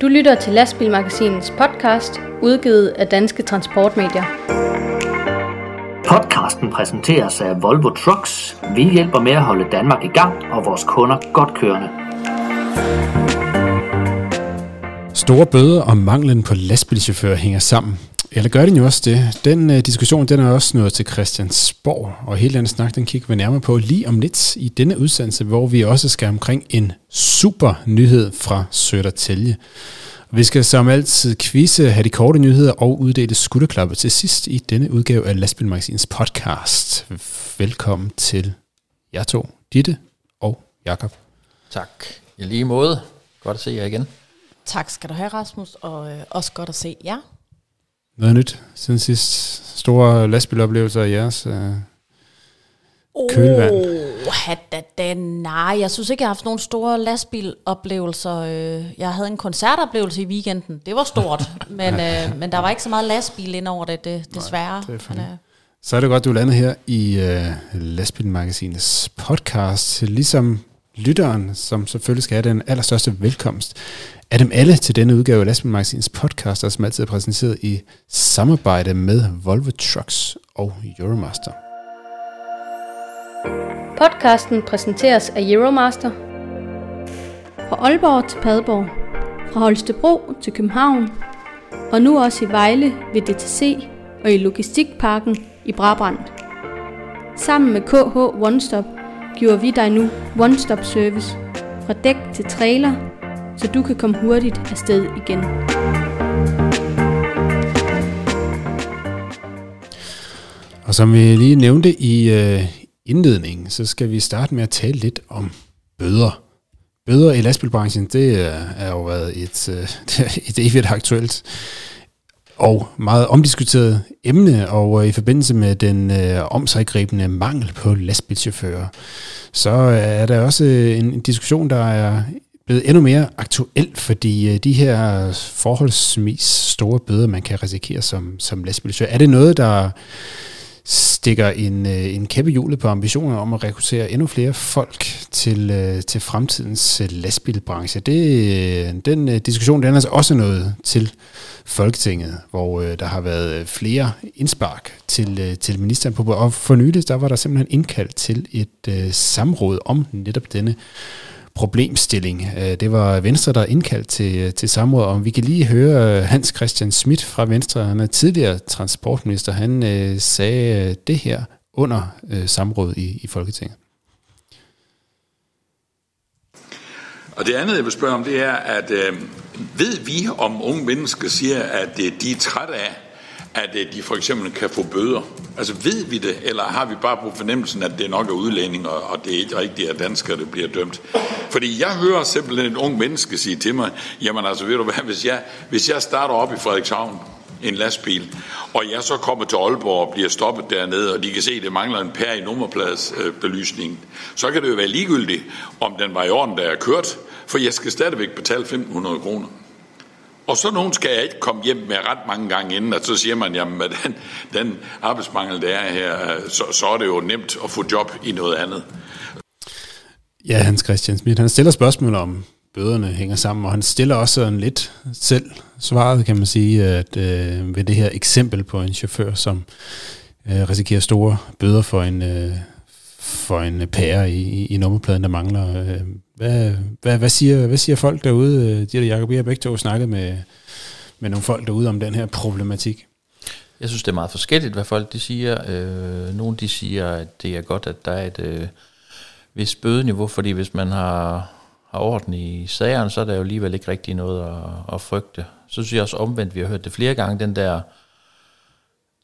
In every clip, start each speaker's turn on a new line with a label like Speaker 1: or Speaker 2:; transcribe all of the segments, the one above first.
Speaker 1: Du lytter til Lastbilmagasinets podcast, udgivet af Danske Transportmedier.
Speaker 2: Podcasten præsenteres af Volvo Trucks. Vi hjælper med at holde Danmark i gang og vores kunder godt kørende.
Speaker 3: Store bøder og manglen på lastbilchauffører hænger sammen. Eller gør den jo også det. Den uh, diskussion den er også nået til Christiansborg, og hele den snak den kigger vi nærmere på lige om lidt i denne udsendelse, hvor vi også skal omkring en super nyhed fra Sødertælje. Vi skal som altid quizze, have de korte nyheder og uddele skutterklappe til sidst i denne udgave af Lastbilmagasinets podcast. Velkommen til jer to, Ditte og Jakob.
Speaker 4: Tak. I lige måde. Godt at se jer igen.
Speaker 5: Tak skal du have, Rasmus, og øh, også godt at se jer.
Speaker 3: Noget nyt siden sidst. Store lastbiloplevelser i jeres øh, kølvand.
Speaker 5: Oh, da, da, nej, jeg synes ikke, jeg har haft nogle store lastbiloplevelser. Øh, Jeg havde en koncertoplevelse i weekenden. Det var stort, men, øh, men der var ikke så meget lastbil ind over det, det desværre.
Speaker 3: det er
Speaker 5: men, øh,
Speaker 3: Så er det godt, du landet her i øh, Lastbilmagasinets podcast. Ligesom lytteren, som selvfølgelig skal have den allerstørste velkomst af dem alle til denne udgave af Lastbilmagasinets podcast, som altid er præsenteret i samarbejde med Volvo Trucks og Euromaster.
Speaker 1: Podcasten præsenteres af Euromaster. Fra Aalborg til Padborg. Fra Holstebro til København. Og nu også i Vejle ved DTC og i Logistikparken i Brabrand. Sammen med KH One Stop giver vi dig nu One Stop Service. Fra dæk til trailer, så du kan komme hurtigt afsted igen.
Speaker 3: Og som vi lige nævnte i øh, indledningen, så skal vi starte med at tale lidt om bøder. Bøder i lastbilbranchen, det er, er jo været et, øh, et evigt aktuelt og meget omdiskuteret emne, og øh, i forbindelse med den øh, omsaggribende mangel på lastbilchauffører, så øh, er der også en, en diskussion, der er blevet endnu mere aktuel, fordi øh, de her forholdsvis store bøder, man kan risikere som, som lastbilchauffør, er det noget, der stikker en, øh, en kæppe hjulet på ambitioner om at rekruttere endnu flere folk til, øh, til fremtidens øh, lastbilbranche. Det, øh, den øh, diskussion den er altså også noget til Folketinget, hvor øh, der har været øh, flere indspark til, øh, til ministeren på. Og for nylig, der var der simpelthen indkaldt til et øh, samråd om netop denne problemstilling. Øh, det var Venstre, der indkaldt til, øh, til samråd, og vi kan lige høre øh, Hans Christian Schmidt fra Venstre, han er tidligere transportminister, han øh, sagde det her under øh, samrådet i, i Folketinget.
Speaker 6: Og det andet, jeg vil spørge om, det er, at øh, ved vi, om unge mennesker siger, at øh, de er trætte af, at øh, de for eksempel kan få bøder? Altså ved vi det, eller har vi bare på fornemmelsen, at det nok er udlænding, og, og det er ikke rigtigt, at danskere der bliver dømt? Fordi jeg hører simpelthen en ung menneske sige til mig, jamen altså ved du hvad, hvis jeg, hvis jeg starter op i Frederikshavn, en lastbil, og jeg så kommer til Aalborg og bliver stoppet dernede, og de kan se, at det mangler en pær i nummerpladsbelysningen, øh, så kan det jo være ligegyldigt, om den var i orden, da jeg kørt, for jeg skal stadigvæk betale 1.500 kroner. Og så nogen skal jeg ikke komme hjem med ret mange gange inden, og så siger man, jamen med den, den arbejdsmangel, der er her, så, så er det jo nemt at få job i noget andet.
Speaker 3: Ja, Hans Christian Schmidt, han stiller spørgsmål om bøderne hænger sammen, og han stiller også sådan lidt selv svaret, kan man sige, at øh, ved det her eksempel på en chauffør, som øh, risikerer store bøder for en, øh, for en pære i, i, i nummerpladen, der mangler. Øh, hvad, hvad, hvad, siger, hvad siger folk derude? Øh, de der Jacob, jeg har begge to snakket med, med nogle folk derude om den her problematik.
Speaker 4: Jeg synes, det er meget forskelligt, hvad folk de siger. Øh, nogle de siger, at det er godt, at der er et øh, vist bødeniveau, fordi hvis man har, har orden i sagerne, så er der jo alligevel ikke rigtig noget at, at frygte. Så synes jeg også omvendt, vi har hørt det flere gange, den der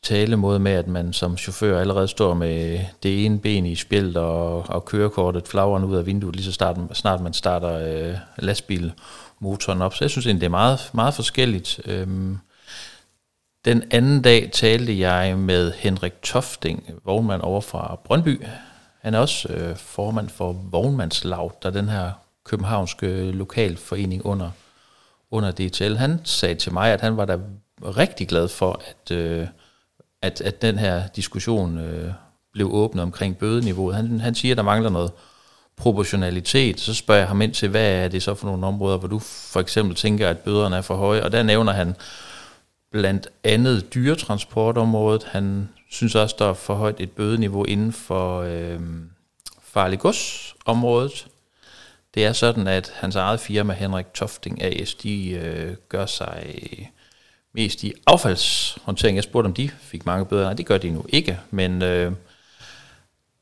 Speaker 4: talemåde med, at man som chauffør allerede står med det ene ben i spjældet og, og kørekortet flagrende ud af vinduet, lige så snart, snart man starter øh, lastbilmotoren op. Så jeg synes egentlig, det er meget, meget forskelligt. Øhm, den anden dag talte jeg med Henrik Tofting, vognmand over fra Brøndby. Han er også øh, formand for Vognmandslav, der er den her københavnske lokalforening under, under DTL. Han sagde til mig, at han var da rigtig glad for, at, øh, at, at den her diskussion øh, blev åbnet omkring bødeniveauet. Han, han siger, at der mangler noget proportionalitet, så spørger jeg ham ind til, hvad er det så for nogle områder, hvor du for eksempel tænker, at bøderne er for høje, og der nævner han blandt andet dyretransportområdet. Han synes også, der er for højt et bødeniveau inden for øh, farlig godsområdet. Det er sådan, at hans eget firma, Henrik Tofting AS, de øh, gør sig mest i affaldshåndtering. Jeg spurgte, om de fik mange bøder. Nej, det gør de nu ikke, men øh,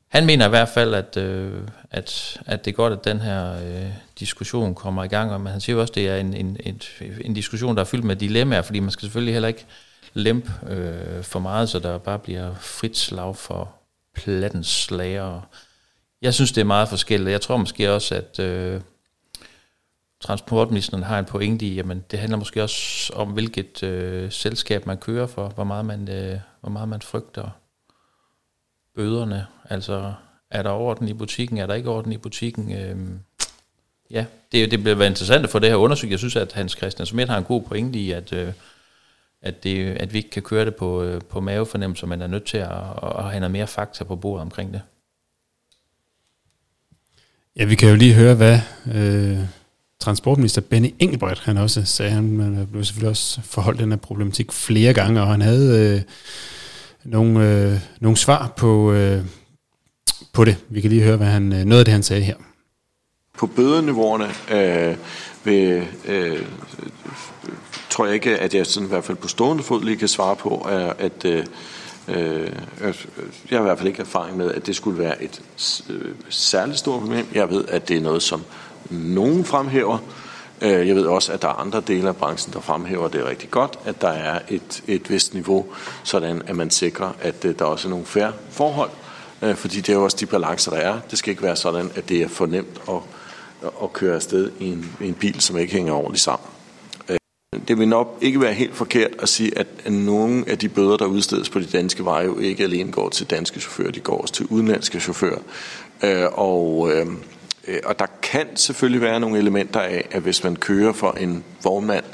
Speaker 4: han mener i hvert fald, at, øh, at, at det er godt, at den her øh, diskussion kommer i gang, men han siger også, at det er en, en, en, en diskussion, der er fyldt med dilemmaer, fordi man skal selvfølgelig heller ikke lempe øh, for meget, så der bare bliver frit slag for plattens slager. Jeg synes, det er meget forskelligt. Jeg tror måske også, at øh, transportministeren har en pointe i, jamen det handler måske også om, hvilket øh, selskab man kører for, hvor meget man, øh, hvor meget man frygter bøderne. Altså, er der orden i butikken, er der ikke orden i butikken? Øh, ja, det, det bliver været interessant at få det her undersøgt. Jeg synes, at Hans Christian Schmidt har en god pointe i, at, øh, at, det, at vi ikke kan køre det på, øh, på mavefornemmelse, man er nødt til at, at have noget mere fakta på bordet omkring det.
Speaker 3: Ja, vi kan jo lige høre, hvad øh, transportminister Benny Engelbrecht, han også sagde, han blev selvfølgelig også forholdt den her problematik flere gange, og han havde øh, nogle, øh, nogle svar på, øh, på det. Vi kan lige høre, hvad han, øh, noget af det, han sagde her.
Speaker 7: På bødeniveauerne øh, ved, øh, tror jeg ikke, at jeg sådan i hvert fald på stående fod lige kan svare på, at øh, øh, jeg har i hvert fald ikke erfaring med, at det skulle være et øh, særligt stort problem. Jeg ved, at det er noget, som nogen fremhæver. Øh, jeg ved også, at der er andre dele af branchen, der fremhæver det rigtig godt, at der er et, et vist niveau, sådan at man sikrer, at øh, der også er nogle færre forhold. Øh, fordi det er jo også de balancer, der er. Det skal ikke være sådan, at det er for nemt at, at køre afsted i en, i en bil, som ikke hænger ordentligt sammen. Det vil nok ikke være helt forkert at sige, at nogle af de bøder, der udstedes på de danske veje, jo ikke alene går til danske chauffører, de går også til udenlandske chauffører. Og Øh, Øh, og der kan selvfølgelig være nogle elementer af, at hvis man kører for en vognmand,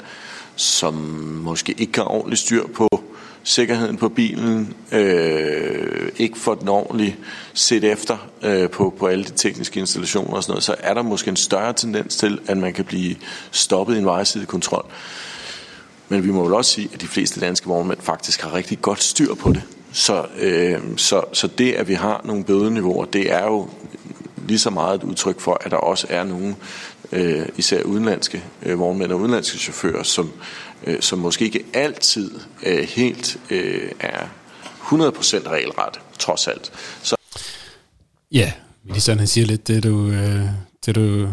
Speaker 7: som måske ikke har ordentligt styr på sikkerheden på bilen, øh, ikke får den ordentligt set efter øh, på, på alle de tekniske installationer og sådan noget, så er der måske en større tendens til, at man kan blive stoppet i en vejsidekontrol. Men vi må vel også sige, at de fleste danske vognmænd faktisk har rigtig godt styr på det. Så, øh, så, så det, at vi har nogle bødeniveauer, det er jo lige så meget et udtryk for, at der også er nogle, øh, især udenlandske øh, vognmænd og udenlandske chauffører, som, øh, som måske ikke altid øh, helt øh, er 100% regelret, trods alt. Så
Speaker 3: Ja, ministeren han siger lidt det, du, øh, det, du,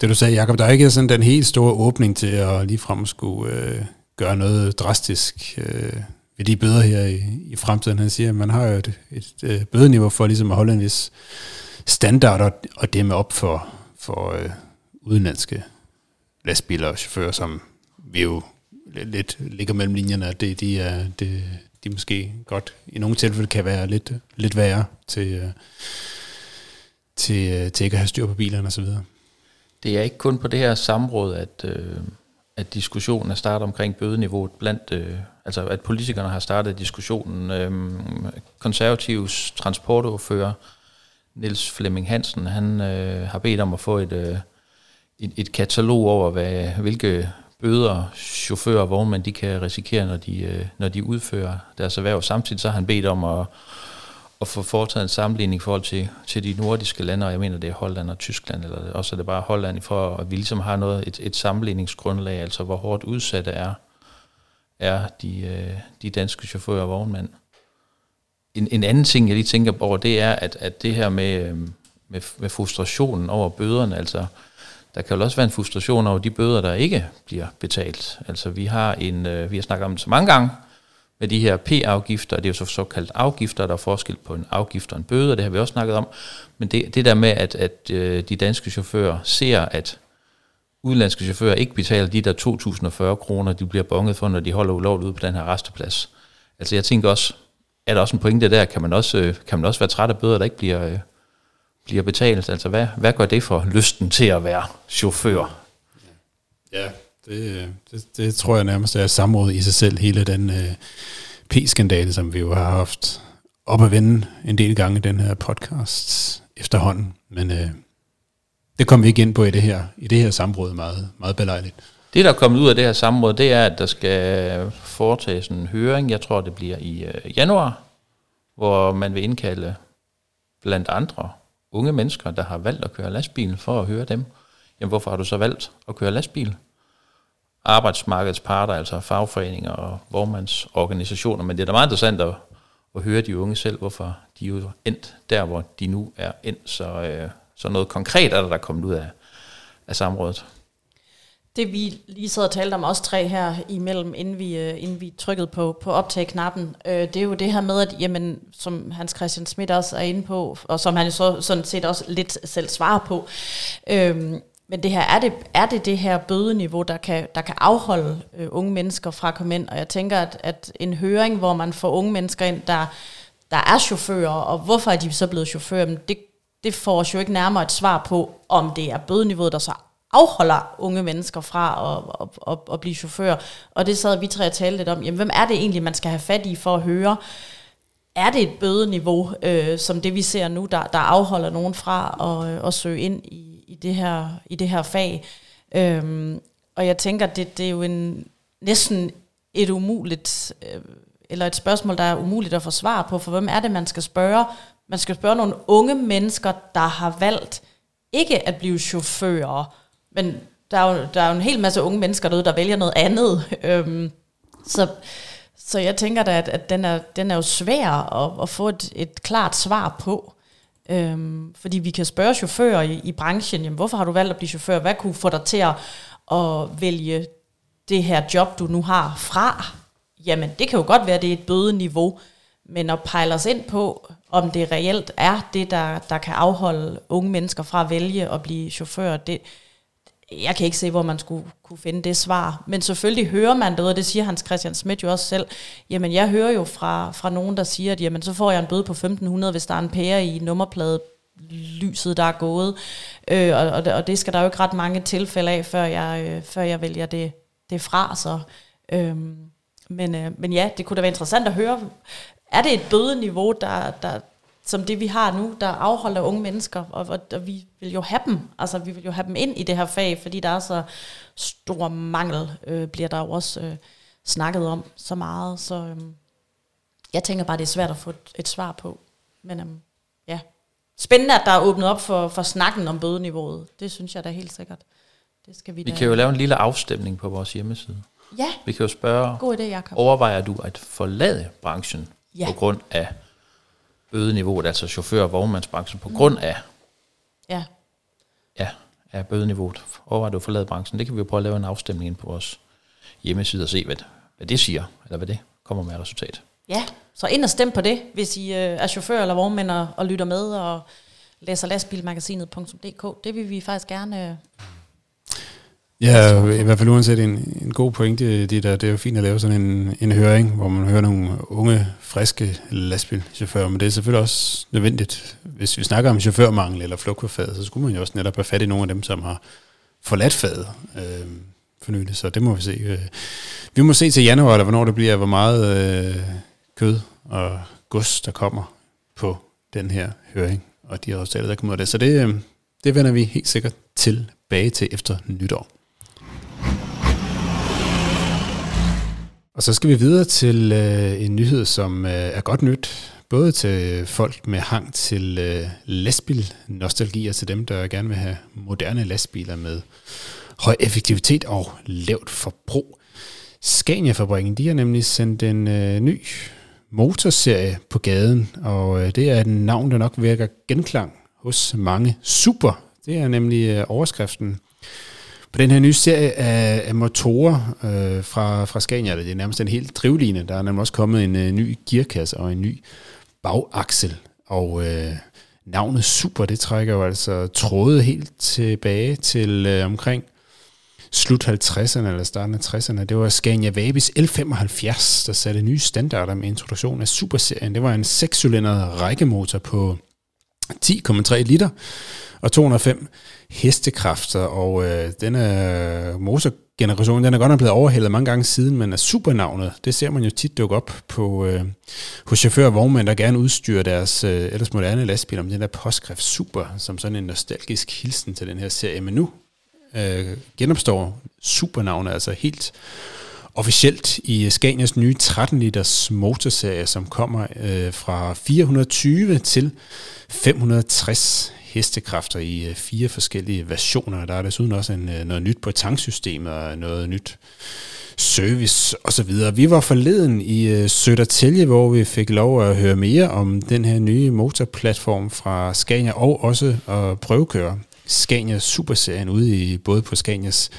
Speaker 3: det du sagde, Jacob. Der er ikke sådan den helt store åbning til at ligefrem skulle øh, gøre noget drastisk øh, ved de bøder her i, i fremtiden. Han siger, at man har jo et, et, et øh, bødeniveau for ligesom at holde en vis standarder og dæmme op for, for øh, udenlandske lastbiler og chauffører, som vi jo lidt ligger mellem linjerne, at det, de, er, det, de måske godt i nogle tilfælde kan være lidt, lidt værre til, øh, til, øh, til ikke at have styr på bilerne osv.
Speaker 4: Det er ikke kun på det her samråd, at, øh, at diskussionen er startet omkring bødeniveauet blandt, øh, altså at politikerne har startet diskussionen. Øh, konservativs transportoverfører Nils Flemming Hansen, han øh, har bedt om at få et, øh, et, et katalog over, hvad, hvilke bøder chauffører og vognmænd de kan risikere, når de, øh, når de udfører deres erhverv. Samtidig så har han bedt om at, at få foretaget en sammenligning i forhold til, til de nordiske lande, og jeg mener, det er Holland og Tyskland, eller også er det bare Holland, for at vi ligesom har noget, et, et sammenligningsgrundlag, altså hvor hårdt udsatte er, er de, øh, de danske chauffører og vognmænd en, en anden ting, jeg lige tænker over, det er, at, at det her med, øhm, med, med frustrationen over bøderne, altså der kan jo også være en frustration over de bøder, der ikke bliver betalt. Altså vi har en, øh, vi har snakket om det så mange gange, med de her P-afgifter, det er jo så såkaldt afgifter, der er forskel på en afgift og en bøde, det har vi også snakket om. Men det, det der med, at, at øh, de danske chauffører ser, at udenlandske chauffører ikke betaler de der 2.040 kroner, de bliver bonget for, når de holder ulovligt ude på den her resteplads. Altså jeg tænker også, er der også en pointe der, kan man også, øh, kan man også være træt af bøder, der ikke bliver, øh, bliver betalt? Altså hvad, hvad gør det for lysten til at være chauffør?
Speaker 3: Ja, det, det, det tror jeg nærmest er samråd i sig selv, hele den øh, P-skandale, som vi jo har haft op at vende en del gange i den her podcast efterhånden. Men øh, det kommer vi ikke ind på i det her, i det her samråd meget, meget belejligt.
Speaker 4: Det, der er kommet ud af det her samråd, det er, at der skal foretages en høring, jeg tror, det bliver i øh, januar, hvor man vil indkalde blandt andre unge mennesker, der har valgt at køre lastbil, for at høre dem. Jamen, hvorfor har du så valgt at køre lastbil? Arbejdsmarkedets parter, altså fagforeninger og vormandsorganisationer, men det er da meget interessant at, at høre de unge selv, hvorfor de er jo endt der, hvor de nu er endt. Så, øh, så noget konkret er der, der er kommet ud af, af samrådet.
Speaker 5: Det vi lige sad og talte om os tre her imellem, inden vi, øh, inden vi trykkede på, på optag-knappen, øh, det er jo det her med, at jamen, som Hans Christian Schmidt også er inde på, og som han jo så sådan set også lidt selv svarer på, øh, men det her, er det, er det det her bødeniveau, der kan, der kan afholde øh, unge mennesker fra at komme ind? Og jeg tænker, at, at en høring, hvor man får unge mennesker ind, der, der er chauffører, og hvorfor er de så blevet chauffører, det, det får os jo ikke nærmere et svar på, om det er bødeniveauet, der så afholder unge mennesker fra at, at, at, at blive chauffør. Og det sad vi tre og talte lidt om, jamen hvem er det egentlig, man skal have fat i for at høre, er det et bødeniveau, øh, som det vi ser nu, der, der afholder nogen fra at, øh, at søge ind i, i, det, her, i det her fag? Øhm, og jeg tænker, det, det er jo en, næsten et umuligt, øh, eller et spørgsmål, der er umuligt at få svar på, for hvem er det, man skal spørge? Man skal spørge nogle unge mennesker, der har valgt ikke at blive chauffører, men der er, jo, der er jo en hel masse unge mennesker derude, der vælger noget andet. Øhm, så, så jeg tænker da, at, at den, er, den er jo svær at, at få et, et klart svar på. Øhm, fordi vi kan spørge chauffører i, i branchen, jamen, hvorfor har du valgt at blive chauffør? Hvad kunne få dig til at, at vælge det her job, du nu har fra? Jamen, det kan jo godt være, at det er et bødeniveau, men at pejle os ind på, om det reelt er det, der, der kan afholde unge mennesker fra at vælge at blive chauffør, det, jeg kan ikke se, hvor man skulle kunne finde det svar. Men selvfølgelig hører man det, og det siger Hans Christian Schmidt jo også selv. Jamen, jeg hører jo fra, fra nogen, der siger, at jamen, så får jeg en bøde på 1500, hvis der er en pære i nummerplade lyset, der er gået. Øh, og, og det skal der jo ikke ret mange tilfælde af, før jeg, øh, før jeg vælger det, det fra. Så, øh, men, øh, men ja, det kunne da være interessant at høre. Er det et bødeniveau, der, der, som det vi har nu, der afholder unge mennesker, og, og, og vi vil jo have dem, altså vi vil jo have dem ind i det her fag, fordi der er så stor mangel, øh, bliver der jo også øh, snakket om så meget, så øh, jeg tænker bare, det er svært at få et, et svar på, men øh, ja, spændende, at der er åbnet op for, for snakken om bødeniveauet, det synes jeg da helt sikkert. Det skal vi,
Speaker 4: vi
Speaker 5: da.
Speaker 4: kan jo lave en lille afstemning på vores hjemmeside.
Speaker 5: Ja.
Speaker 4: Vi kan jo spørge,
Speaker 5: God idé, Jacob.
Speaker 4: overvejer du at forlade branchen
Speaker 5: Ja.
Speaker 4: på grund af bødeniveauet, altså chauffør- og vognmandsbranchen, på grund af,
Speaker 5: Ja,
Speaker 4: ja, af bødeniveauet? Overvejer du forlade branchen? Det kan vi jo prøve at lave en afstemning ind på vores hjemmeside og se, hvad, hvad det siger, eller hvad det kommer med resultat.
Speaker 5: ja. Så ind og stem på det, hvis I øh, er chauffør eller vognmænd og, og lytter med og læser lastbilmagasinet.dk. Det vil vi faktisk gerne... Øh,
Speaker 3: Ja, i hvert fald uanset en, en god pointe, det, der, det er jo fint at lave sådan en, en høring, hvor man hører nogle unge, friske lastbilchauffører, men det er selvfølgelig også nødvendigt. Hvis vi snakker om chaufførmangel eller flugt på faget, så skulle man jo også netop have fat i nogle af dem, som har forladt faget øh, for nylig, så det må vi se. Øh. Vi må se til januar, eller hvornår det bliver, hvor meget øh, kød og gods, der kommer på den her høring, og de resultater, der kommer ud af det. Så det, øh, det vender vi helt sikkert tilbage til efter nytår. Og så skal vi videre til øh, en nyhed, som øh, er godt nyt, både til folk med hang til øh, lastbil-nostalgi, og til dem, der gerne vil have moderne lastbiler med høj effektivitet og lavt forbrug. Scania-fabrikken, de har nemlig sendt en øh, ny motorserie på gaden, og øh, det er et navn, der nok virker genklang hos mange. Super, det er nemlig øh, overskriften på den her nye serie af, af motorer øh, fra, fra Scania, det er nærmest en helt drivline. Der er nemlig også kommet en øh, ny gearkasse og en ny bagaksel. Og øh, navnet Super, det trækker jo altså trådet helt tilbage til øh, omkring slut 50'erne eller starten af 60'erne. Det var Scania Vabis L75, der satte nye standarder med introduktion af Superserien. Det var en 6-cylindret rækkemotor på 10,3 liter og 205 hestekræfter, og øh, denne motorgeneration, den er godt nok blevet overhældet mange gange siden, men er supernavnet, det ser man jo tit dukke op på, øh, hos chauffører og vognmænd, der gerne udstyrer deres øh, ellers moderne lastbil om den der påskrift Super, som sådan en nostalgisk hilsen til den her serie. Men nu øh, genopstår supernavnet altså helt officielt i Scanias nye 13 liters motorserie, som kommer øh, fra 420 til 560 hestekræfter i øh, fire forskellige versioner. Der er desuden også en, øh, noget nyt på tanksystemet og noget nyt service osv. Vi var forleden i øh, Sødertælje, hvor vi fik lov at høre mere om den her nye motorplatform fra Scania, og også at prøvekøre Scania Superserien ude i både på Scanias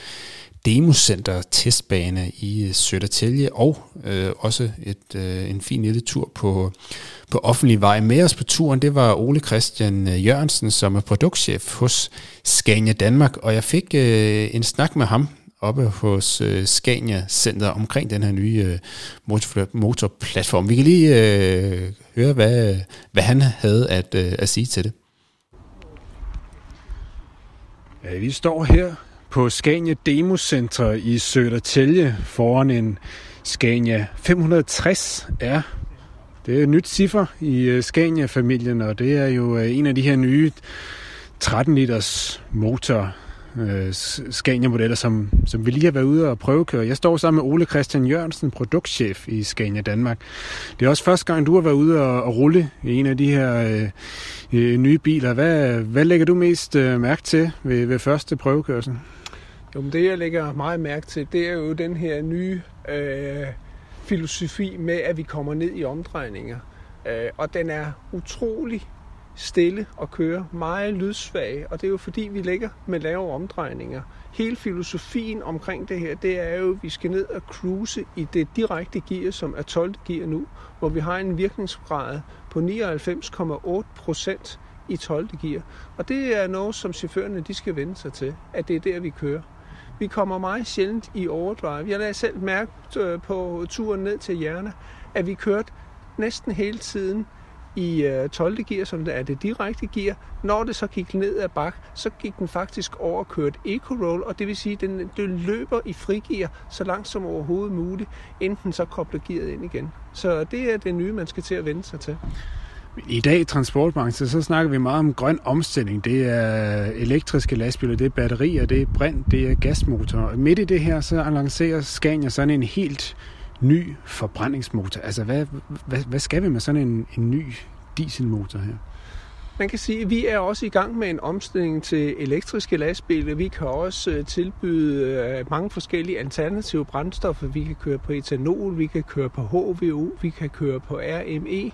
Speaker 3: democenter testbane i øh, Sødertælje, og øh, også et, øh, en fin lille tur på, på offentlig vej. Med os på turen, det var Ole Christian øh, Jørgensen, som er produktchef hos Scania Danmark, og jeg fik øh, en snak med ham oppe hos øh, Scania Center omkring den her nye øh, motor, motorplatform. Vi kan lige øh, høre, hvad, hvad han havde at, øh, at sige til det.
Speaker 8: Ja, vi står her på Scania Democenter i Sødertælje foran en Scania 560 R. Det er et nyt ciffer i øh, Scania-familien, og det er jo øh, en af de her nye 13 liters motor øh, Scania-modeller, som, som vi lige har været ude og prøvekøre. Jeg står sammen med Ole Christian Jørgensen, produktchef i Scania Danmark. Det er også første gang, du har været ude og, og rulle i en af de her øh, nye biler. Hvad, hvad lægger du mest øh, mærke til ved, ved første prøvekørsel?
Speaker 9: Jo, men det jeg lægger meget mærke til, det er jo den her nye øh, filosofi med, at vi kommer ned i omdrejninger. Øh, og den er utrolig stille og køre, meget lydsvag, og det er jo fordi, vi ligger med lave omdrejninger. Hele filosofien omkring det her, det er jo, at vi skal ned og cruise i det direkte gear, som er 12. gear nu, hvor vi har en virkningsgrad på 99,8 procent i 12. gear. Og det er noget, som chaufførerne de skal vende sig til, at det er der, vi kører. Vi kommer meget sjældent i overdrive. Jeg lagde selv mærke øh, på turen ned til Hjerne, at vi kørte næsten hele tiden i øh, 12. Gear, som det er det direkte gear. Når det så gik ned ad bak, så gik den faktisk over og kørte eco-roll, og det vil sige, at den, den løber i frigear så langt som overhovedet muligt, inden den så kobler gearet ind igen. Så det er det nye, man skal til at vende sig til.
Speaker 8: I dag i transportbranchen, så snakker vi meget om grøn omstilling. Det er elektriske lastbiler, det er batterier, det er brint, det er gasmotor. Midt i det her, så lancerer Scania sådan en helt ny forbrændingsmotor. Altså, hvad, hvad, hvad skal vi med sådan en, en ny dieselmotor her?
Speaker 9: Man kan sige, at vi er også i gang med en omstilling til elektriske lastbiler. Vi kan også øh, tilbyde øh, mange forskellige alternative brændstoffer. Vi kan køre på etanol, vi kan køre på HVO, vi kan køre på RME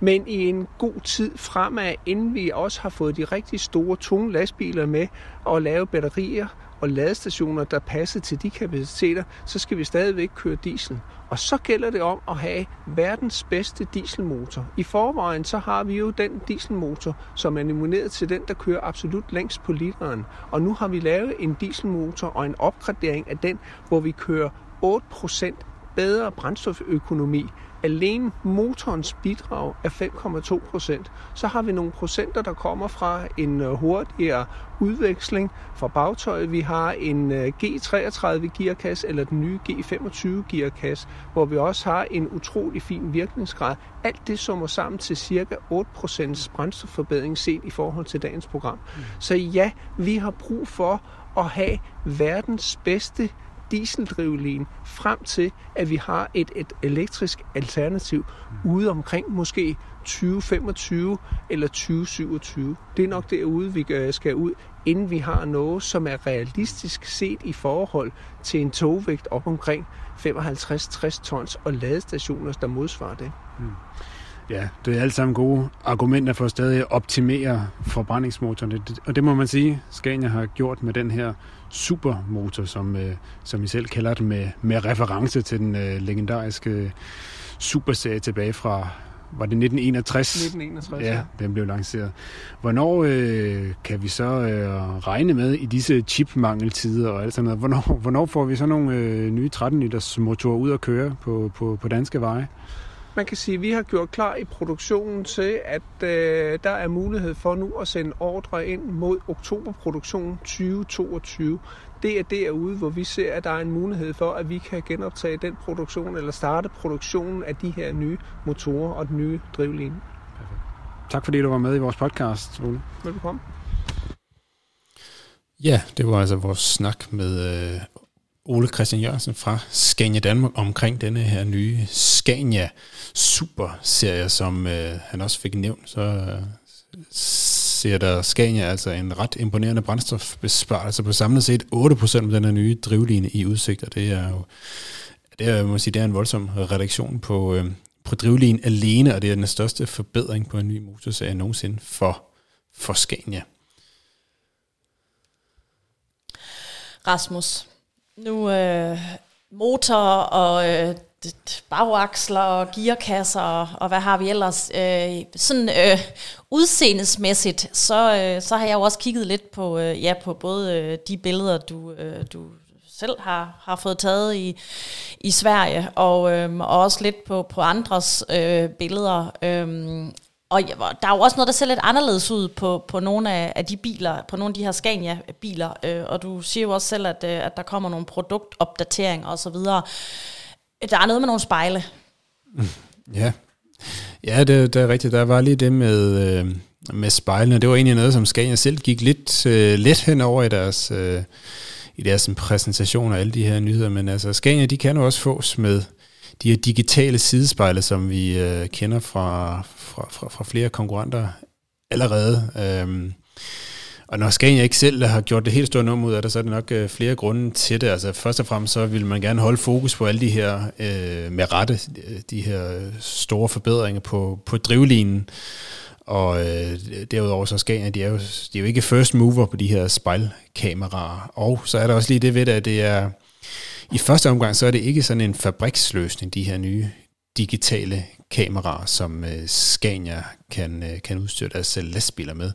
Speaker 9: men i en god tid fremad, inden vi også har fået de rigtig store, tunge lastbiler med og lave batterier og ladestationer, der passer til de kapaciteter, så skal vi stadigvæk køre diesel. Og så gælder det om at have verdens bedste dieselmotor. I forvejen så har vi jo den dieselmotor, som er nomineret til den, der kører absolut længst på literen. Og nu har vi lavet en dieselmotor og en opgradering af den, hvor vi kører 8% bedre brændstoføkonomi alene motorens bidrag er 5,2 procent. Så har vi nogle procenter, der kommer fra en øh, hurtigere udveksling fra bagtøjet. Vi har en øh, G33 gearkasse eller den nye G25 gearkasse, hvor vi også har en utrolig fin virkningsgrad. Alt det summer sammen til cirka 8 procents brændstofforbedring set i forhold til dagens program. Mm. Så ja, vi har brug for at have verdens bedste dieseldrivlin frem til, at vi har et, et elektrisk alternativ ude omkring måske 2025 eller 2027. Det er nok derude, vi øh, skal ud, inden vi har noget, som er realistisk set i forhold til en togvægt op omkring 55-60 tons og ladestationer, der modsvarer det. Hmm.
Speaker 8: Ja, det er alt sammen gode argumenter for at stadig optimere forbrændingsmotoren. Og det må man sige, Scania har gjort med den her supermotor, som, øh, som I selv kalder den, med, med reference til den øh, legendariske superserie tilbage fra, var det 1961?
Speaker 9: 1961, ja.
Speaker 8: ja. den blev lanceret. Hvornår øh, kan vi så øh, regne med i disse chipmangeltider og alt sådan noget? Hvornår, hvornår får vi så nogle øh, nye 13 liters motorer ud at køre på, på, på danske veje?
Speaker 9: Man kan sige, at vi har gjort klar i produktionen til, at øh, der er mulighed for nu at sende ordre ind mod oktoberproduktion 2022. Det er derude, hvor vi ser, at der er en mulighed for, at vi kan genoptage den produktion eller starte produktionen af de her nye motorer og den nye drivlinje.
Speaker 8: Tak fordi du var med i vores podcast, Ole.
Speaker 9: Velkommen.
Speaker 3: Ja, det var altså vores snak med øh, Ole Christian Jørgensen fra Scania Danmark omkring denne her nye Scania Super-serie, som øh, han også fik nævnt. Så øh, ser der Scania altså en ret imponerende brændstofbesparelse på samlet set 8% med den her nye drivline i udsigt, og det er jo det er, må sige, det er en voldsom redaktion på, øh, på drivlinjen alene, og det er den største forbedring på en ny motorserie nogensinde for, for Scania.
Speaker 5: Rasmus, nu øh, motor og øh, bagaksler og gearkasser og, og hvad har vi ellers. Øh, sådan øh, udseendesmæssigt, så, øh, så har jeg jo også kigget lidt på, øh, ja, på både øh, de billeder, du, øh, du selv har, har fået taget i, i Sverige, og, øh, og også lidt på, på andres øh, billeder. Øh, og der er jo også noget, der ser lidt anderledes ud på, på nogle af, af de biler, på nogle af de her Scania-biler, øh, og du siger jo også selv, at, øh, at der kommer nogle produktopdateringer osv. Der er noget med nogle spejle.
Speaker 3: Mm, ja, ja det, det er rigtigt. Der var lige det med, øh, med spejlene. Det var egentlig noget, som Scania selv gik lidt øh, let hen over i deres, øh, i deres præsentation af alle de her nyheder, men altså Scania, de kan jo også fås med de her digitale sidespejle, som vi øh, kender fra, fra, fra, fra flere konkurrenter allerede. Øhm, og når Scania ikke selv har gjort det helt store nummer ud af det, så er det nok øh, flere grunde til det. Altså først og fremmest så vil man gerne holde fokus på alle de her, øh, med rette, øh, de her store forbedringer på, på drivlinen. Og øh, derudover så Scania, de er, jo, de er jo ikke first mover på de her spejlkameraer. Og så er der også lige det ved det, at det er i første omgang, så er det ikke sådan en fabriksløsning, de her nye digitale kameraer, som øh, Scania kan, øh, kan udstyre deres øh, lastbiler med.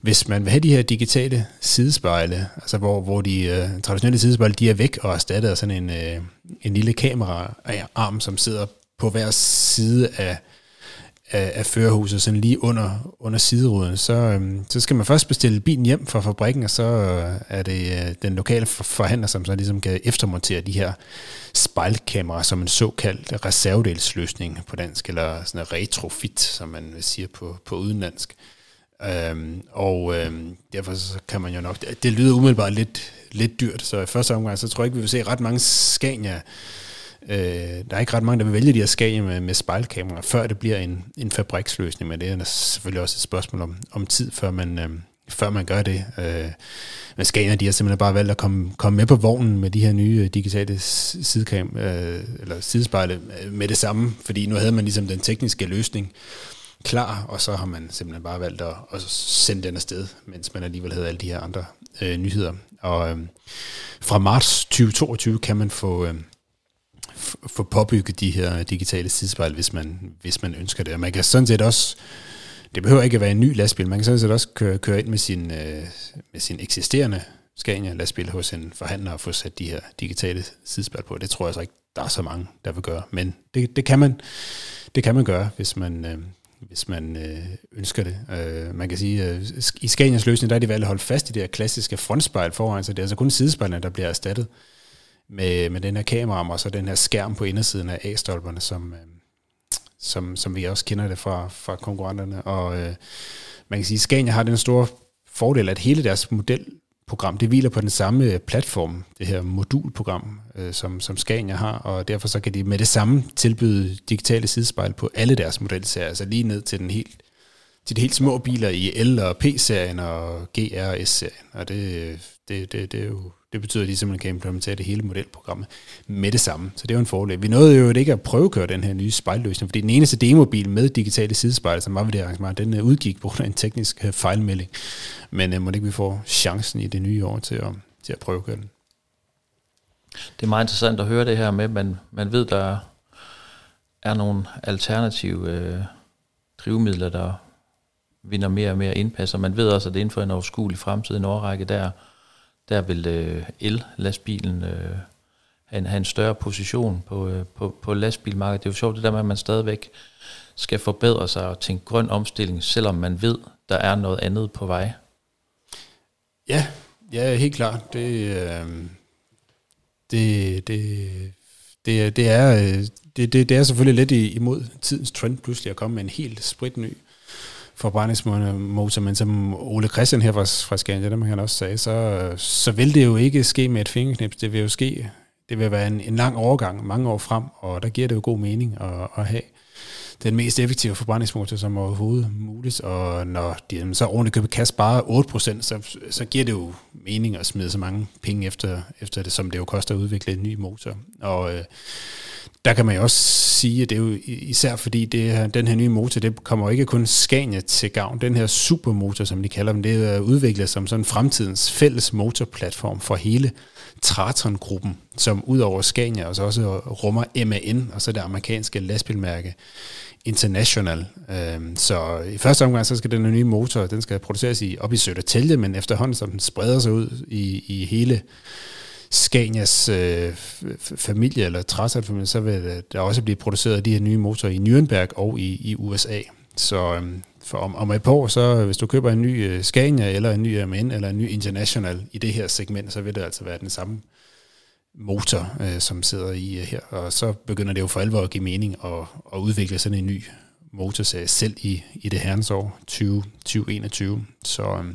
Speaker 3: Hvis man vil have de her digitale sidespejle, altså hvor, hvor de øh, traditionelle sidespejle, de er væk og erstattet af sådan en, øh, en lille kameraarm, som sidder på hver side af, af, af førerhuset, sådan lige under, under sideruden, så, øhm, så skal man først bestille bilen hjem fra fabrikken, og så øh, er det øh, den lokale forhandler, som så ligesom kan eftermontere de her spejlkameraer som en såkaldt reservedelsløsning på dansk, eller sådan en retrofit, som man siger på, på udenlandsk. Øhm, og øhm, derfor så kan man jo nok, det, det lyder umiddelbart lidt, lidt dyrt, så i første omgang, så tror jeg ikke, vi vil se ret mange Scania Øh, der er ikke ret mange, der vil vælge de her skage med, med spejlkamera, før det bliver en, en fabriksløsning, men det er selvfølgelig også et spørgsmål om, om tid, før man, øh, før man gør det. Øh, men Scania, de har simpelthen bare valgt at komme, komme med på vognen med de her nye øh, digitale sidekam, øh, eller sidespejle øh, med det samme, fordi nu havde man ligesom den tekniske løsning klar, og så har man simpelthen bare valgt at, at sende den afsted, mens man alligevel havde alle de her andre øh, nyheder. Og øh, fra marts 2022 kan man få... Øh, få påbygget de her digitale sidespejl, hvis man, hvis man ønsker det. Og man kan sådan set også, det behøver ikke at være en ny lastbil, man kan sådan set også køre, køre ind med sin, øh, med sin eksisterende Scania lastbil hos en forhandler og få sat de her digitale sidespejl på. Det tror jeg så ikke, der er så mange, der vil gøre. Men det, det, kan, man, det kan man gøre, hvis man, øh, hvis man øh, ønsker det. Øh, man kan sige, øh, i Scanias løsning, der er de valgt at holde fast i det her klassiske frontspejl foran, så det er altså kun sidespejlene, der bliver erstattet med, med den her kamera, og så den her skærm på indersiden af A-stolperne, som, øh, som, som vi også kender det fra, fra konkurrenterne. Og øh, man kan sige, at Scania har den store fordel, at hele deres modelprogram, det hviler på den samme øh, platform, det her modulprogram, øh, som, som Scania har, og derfor så kan de med det samme tilbyde digitale sidespejl på alle deres modelserier, altså lige ned til den helt til de helt små biler i L- og P-serien og GR og S-serien. Og det, øh, det, det, det er jo det betyder, ligesom, at de simpelthen kan implementere det hele modelprogrammet med det samme. Så det er jo en fordel. Vi nåede jo ikke at prøvekøre den her nye spejlløsning, fordi den eneste demobil med digitale sidespejl, som var ved det arrangement, den øh, udgik på grund af en teknisk øh, fejlmelding. Men øh, må det ikke vi får chancen i det nye år til at, til at prøvekøre den.
Speaker 4: Det er meget interessant at høre det her med, men man ved, der er nogle alternative øh, drivmidler, der vinder mere og mere indpas, og man ved også, at det inden for en overskuelig fremtid, en årrække, der der vil øh, el-lastbilen øh, have en, have en større position på, øh, på, på lastbilmarkedet. Det er jo sjovt det der med, at man stadigvæk skal forbedre sig og tænke grøn omstilling, selvom man ved, der er noget andet på vej.
Speaker 3: Ja, ja helt klart. Det, øh, det, det, det, det, er, øh, det, det, det er selvfølgelig lidt imod tidens trend pludselig at komme med en helt spritny forbrændingsmotor, men som Ole Christian her fra, fra Scania, der han også sagde, så, så vil det jo ikke ske med et fingerknips. Det vil jo ske, det vil være en, en lang overgang, mange år frem, og der giver det jo god mening at, at have den mest effektive forbrændingsmotor som overhovedet muligt, og når de så ordentligt køber kasse bare 8%, så, så giver det jo mening at smide så mange penge efter, efter det, som det jo koster at udvikle en ny motor. Og øh, der kan man jo også sige, at det er jo især fordi det her, den her nye motor, det kommer ikke kun Scania til gavn. Den her supermotor, som de kalder dem, det er udviklet som sådan fremtidens fælles motorplatform for hele Traton-gruppen, som udover Scania også, også rummer MAN, og så det amerikanske lastbilmærke International. Øhm, så i første omgang, så skal den nye motor, den skal produceres i, op i Sødertælje, men efterhånden, som den spreder sig ud i, i hele Scanias øh, familie, eller Traton-familie, så vil der også blive produceret de her nye motorer i Nürnberg og i, i USA. Så øhm, for om, om et par år, så hvis du køber en ny øh, Scania, eller en ny MN, eller en ny International i det her segment, så vil det altså være den samme motor, øh, som sidder i øh, her. Og så begynder det jo for alvor at give mening at, at udvikle sådan en ny motorserie selv i, i det herrens år 20, 2021. Så, øh,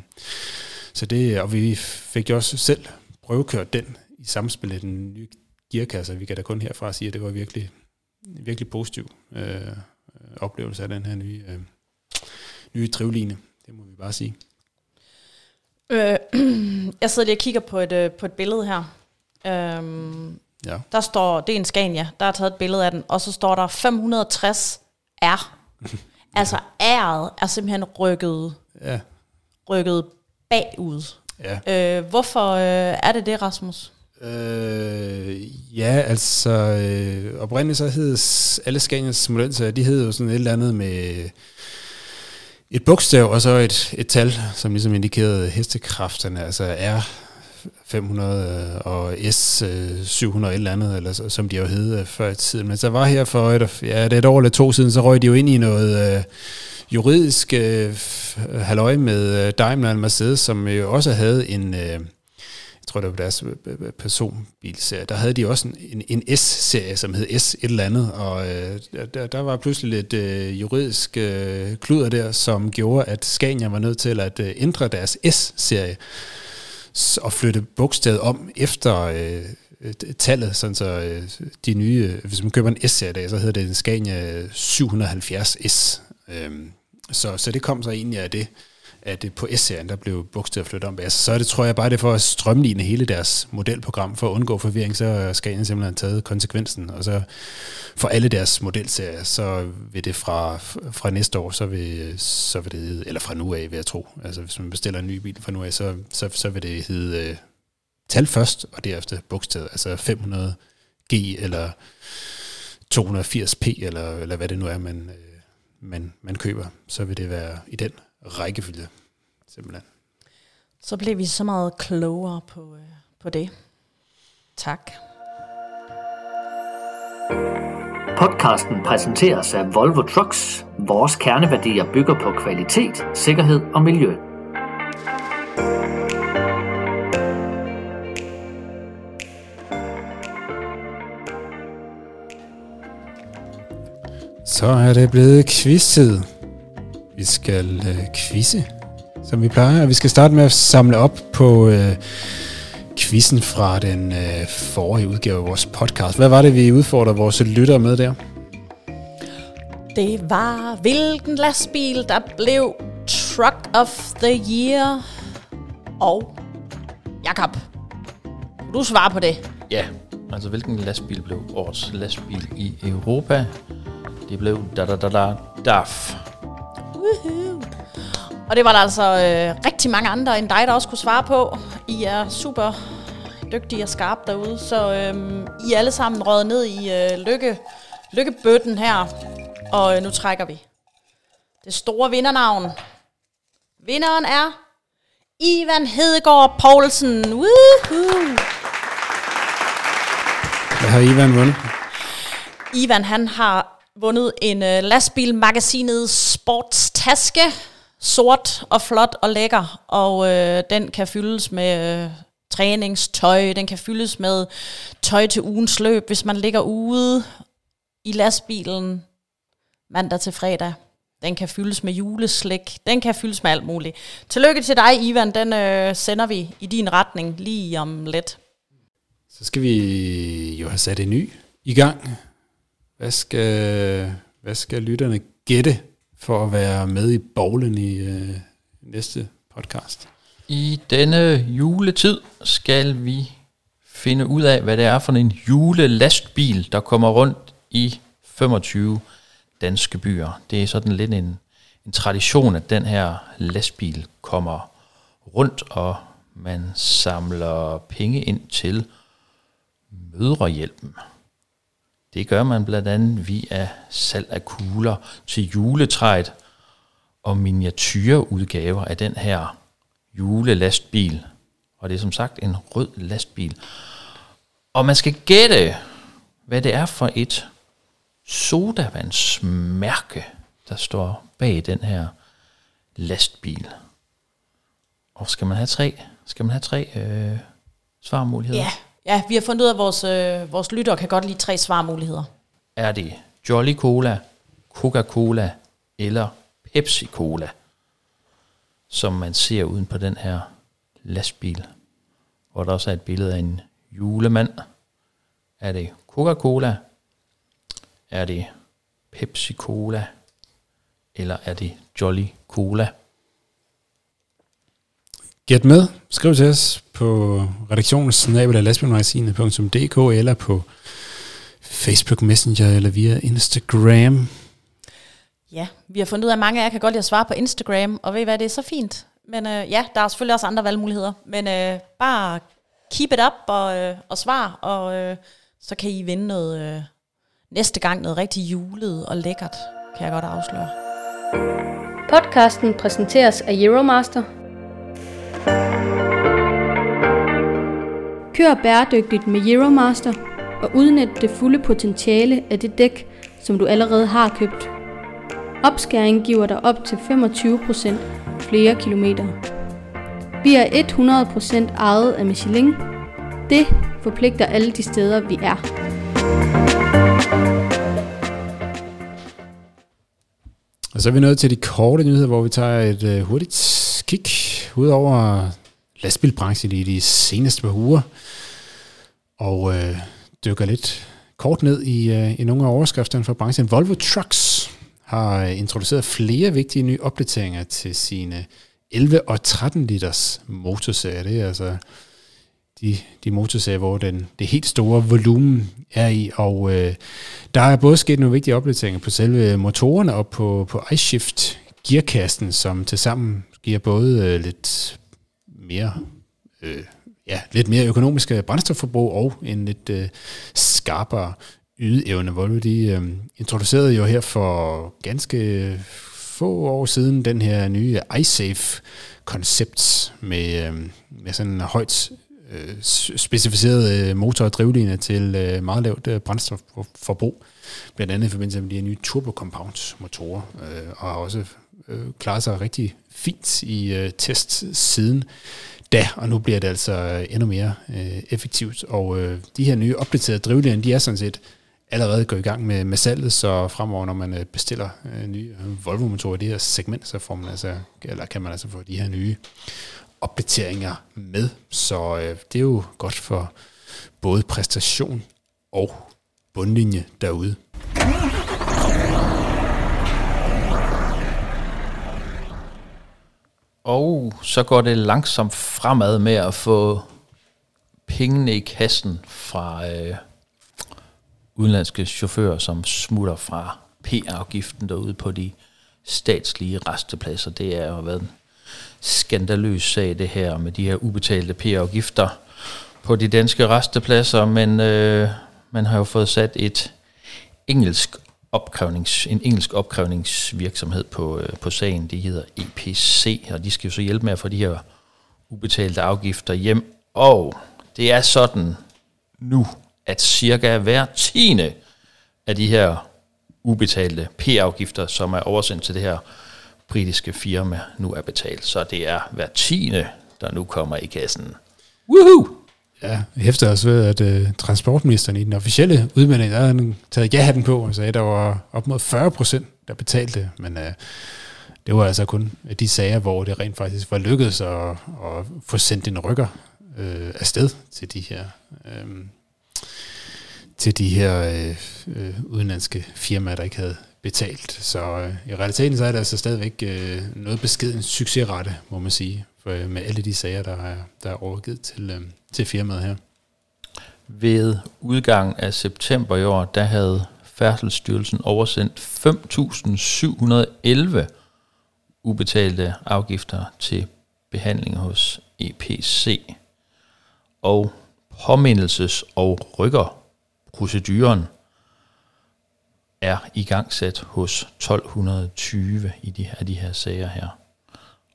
Speaker 3: så det, og vi fik jo også selv prøvekørt den i samspil med den nye gearkasse. Vi kan da kun herfra sige, at det var virkelig, virkelig positiv øh, oplevelse af den her nye, øh, nye drivline. Det må vi bare sige.
Speaker 5: Øh, jeg sidder lige og kigger på et, øh, på et billede her. Øhm, ja. Der står, det er en Scania, der er taget et billede af den, og så står der 560 R. altså R'et er simpelthen rykket, ja. rykket bagud. Ja. Øh, hvorfor øh, er det det, Rasmus?
Speaker 3: Øh, ja, altså øh, oprindeligt så hed alle Scanias modeller, de hed jo sådan et eller andet med et bogstav og så et, et tal, som ligesom indikerede hestekræfterne, altså R 500 og S øh, 700 eller andet, eller som de jo hed øh, før i tiden. Men så var her for et, ja, det er et år eller to siden, så røg de jo ind i noget øh, juridisk øh, halløj med øh, Daimler og Mercedes, som jo også havde en... Øh, tror det var deres øh, øh, øh, personbilserie, der havde de også en, en S-serie, som hed S et eller andet, og øh, der, der var pludselig lidt øh, juridisk øh, kluder der, som gjorde, at Scania var nødt til at øh, ændre deres S-serie og flytte bogstavet om efter øh, tallet, sådan så øh, de nye, hvis man køber en S-serie i dag, så hedder det en Scania 770S. Øh, øhm, så, så det kom så egentlig af det at det på S-serien, der blev bogstavet flyttet om. Altså, så er det, tror jeg bare, det for at strømligne hele deres modelprogram, for at undgå forvirring, så skal en simpelthen taget konsekvensen, og så for alle deres modelserier, så vil det fra, fra næste år, så vil, så vil det hedde, eller fra nu af, vil jeg tro, altså hvis man bestiller en ny bil fra nu af, så, så, så vil det hedde uh, tal først, og derefter bogstavet, altså 500G, eller 280p, eller, eller hvad det nu er, man, øh, man, man køber, så vil det være i den rækkefølge, simpelthen.
Speaker 5: Så blev vi så meget klogere på, øh, på det. Tak.
Speaker 2: Podcasten præsenteres af Volvo Trucks. Vores kerneværdier bygger på kvalitet, sikkerhed og miljø.
Speaker 3: Så er det blevet quiz-tid. Vi skal øh, quizze, som vi plejer. Og vi skal starte med at samle op på øh, quizzen fra den øh, forrige udgave af vores podcast. Hvad var det, vi udfordrede vores lyttere med der?
Speaker 5: Det var, hvilken lastbil, der blev Truck of the Year. Og Jakob, du svarer på det.
Speaker 4: Ja, altså hvilken lastbil blev årets lastbil i Europa? Det blev da da da da DAF.
Speaker 5: Woohoo. Og det var der altså øh, rigtig mange andre end dig, der også kunne svare på. I er super dygtige og skarpe derude, så øh, I er alle sammen røget ned i øh, lykke, lykkebøtten her. Og øh, nu trækker vi. Det store vindernavn. Vinderen er Ivan Hedegaard Poulsen. Woohoo!
Speaker 3: har Ivan vundet?
Speaker 5: Ivan han har vundet en øh, lastbilmagasinet sportstaske. Sort og flot og lækker. Og øh, den kan fyldes med Øh, træningstøj. Den kan fyldes med tøj til ugens løb, hvis man ligger ude i lastbilen mandag til fredag. Den kan fyldes med juleslik. Den kan fyldes med alt muligt. Tillykke til dig, Ivan. Den øh, sender vi i din retning lige om lidt.
Speaker 3: Så skal vi jo have sat en ny i gang. Hvad skal, hvad skal lytterne gætte for at være med i bowlen i øh, næste podcast?
Speaker 4: I denne juletid skal vi finde ud af, hvad det er for en julelastbil, der kommer rundt i 25 danske byer. Det er sådan lidt en, en tradition, at den her lastbil kommer rundt, og man samler penge ind til mødrehjælpen. Det gør man blandt andet via salg af kugler til juletræet og miniatyrudgaver af den her julelastbil. Og det er som sagt en rød lastbil. Og man skal gætte, hvad det er for et sodavandsmærke, der står bag den her lastbil. Og skal man have tre, skal man have tre øh, svarmuligheder?
Speaker 5: Ja, ja, vi har fundet ud af, at vores, øh, vores lyttere kan godt lide tre svarmuligheder.
Speaker 4: Er det Jolly Cola, Coca-Cola eller Pepsi Cola, som man ser uden på den her lastbil, hvor der også er et billede af en julemand. Er det Coca-Cola, er det Pepsi Cola, eller er det Jolly Cola?
Speaker 3: Gæt med. Skriv til os på redaktionssnabelag.dk eller på Facebook Messenger eller via Instagram.
Speaker 5: Ja, vi har fundet ud af, at mange af jer kan godt lide at svare på Instagram, og ved I hvad, det er så fint. Men øh, ja, der er selvfølgelig også andre valgmuligheder. Men øh, bare keep it up og, øh, og svar, og øh, så kan I vinde noget, øh, næste gang noget rigtig julet og lækkert, kan jeg godt afsløre.
Speaker 1: Podcasten præsenteres af Euromaster. Kør bæredygtigt med Euromaster og udnyt det fulde potentiale af det dæk, som du allerede har købt. Opskæring giver dig op til 25% flere kilometer. Vi er 100% ejet af Michelin. Det forpligter alle de steder, vi er.
Speaker 3: Og så er vi nået til de korte nyheder, hvor vi tager et øh, hurtigt kig ud over lastbilbranchen i de seneste par uger, og øh, dykker lidt kort ned i, øh, i nogle af overskrifterne fra branchen. Volvo Trucks har introduceret flere vigtige nye opdateringer til sine 11 og 13 liters motorserier. Det er altså de, de motorserier, hvor den, det helt store volumen er i. Og øh, der er både sket nogle vigtige opdateringer på selve motorerne og på, på iShift gearkassen, som tilsammen giver både øh, lidt mere øh, ja, lidt mere økonomisk øh, brændstofforbrug og en lidt øh, skarpere ydeevne. Volvo de øh, introducerede jo her for ganske få år siden den her nye iSafe-koncept med, øh, med sådan en højt øh, specificeret øh, motor- og drivlinjer til øh, meget lavt øh, brændstofforbrug, blandt andet i forbindelse med de her nye turbo compound motorer, øh, og har også øh, klaret sig rigtig fint i øh, test siden da, og nu bliver det altså øh, endnu mere øh, effektivt. Og øh, de her nye opdaterede drivlinjer, de er sådan set allerede gået i gang med, med salget, så fremover, når man øh, bestiller øh, nye øh, Volvo-motorer i det her segment, så får man altså, eller kan man altså få de her nye opdateringer med. Så øh, det er jo godt for både præstation og bundlinje derude.
Speaker 4: Og så går det langsomt fremad med at få pengene i kassen fra øh, udenlandske chauffører, som smutter fra P-afgiften derude på de statslige restepladser. Det er jo været en skandaløs sag, det her med de her ubetalte P-afgifter på de danske restepladser, men øh, man har jo fået sat et engelsk opkrævnings, en engelsk opkrævningsvirksomhed på, øh, på sagen. De hedder EPC, og de skal jo så hjælpe med at få de her ubetalte afgifter hjem. Og det er sådan nu, at cirka hver tiende af de her ubetalte P-afgifter, som er oversendt til det her britiske firma, nu er betalt. Så det er hver tiende, der nu kommer i kassen. Woohoo!
Speaker 3: Ja, jeg hæfter også ved, at uh, transportministeren i den officielle udmelding, der havde han taget ja-hatten på og sagde, at der var op mod 40 procent, der betalte, men uh, det var altså kun de sager, hvor det rent faktisk var lykkedes at, at få sendt en rykker uh, afsted til de her uh, til de her uh, uh, udenlandske firmaer, der ikke havde betalt. Så uh, i realiteten så er det altså stadigvæk uh, noget beskeden succesrette, må man sige, for, øh, med alle de sager, der er, der er overgivet til, øh, til firmaet her.
Speaker 4: Ved udgangen af september i år, der havde Færdselsstyrelsen oversendt 5.711 ubetalte afgifter til behandling hos EPC. Og påmindelses- og rykkerproceduren er i gang sat hos 1220 i de her, de her sager her.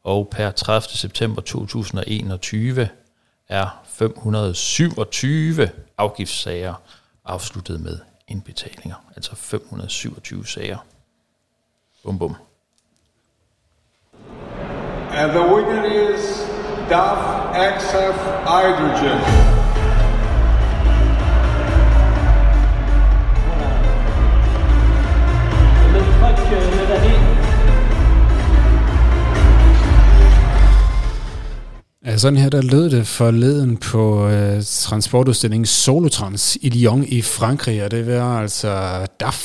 Speaker 4: Og per 30. september 2021 er 527 afgiftssager afsluttet med indbetalinger. Altså 527 sager. Bum bum.
Speaker 10: And the winner is DAF XF Hydrogen.
Speaker 3: Ja, sådan her der lød det forleden på øh, transportudstillingen Solotrans i Lyon i Frankrig, og det var altså DAF,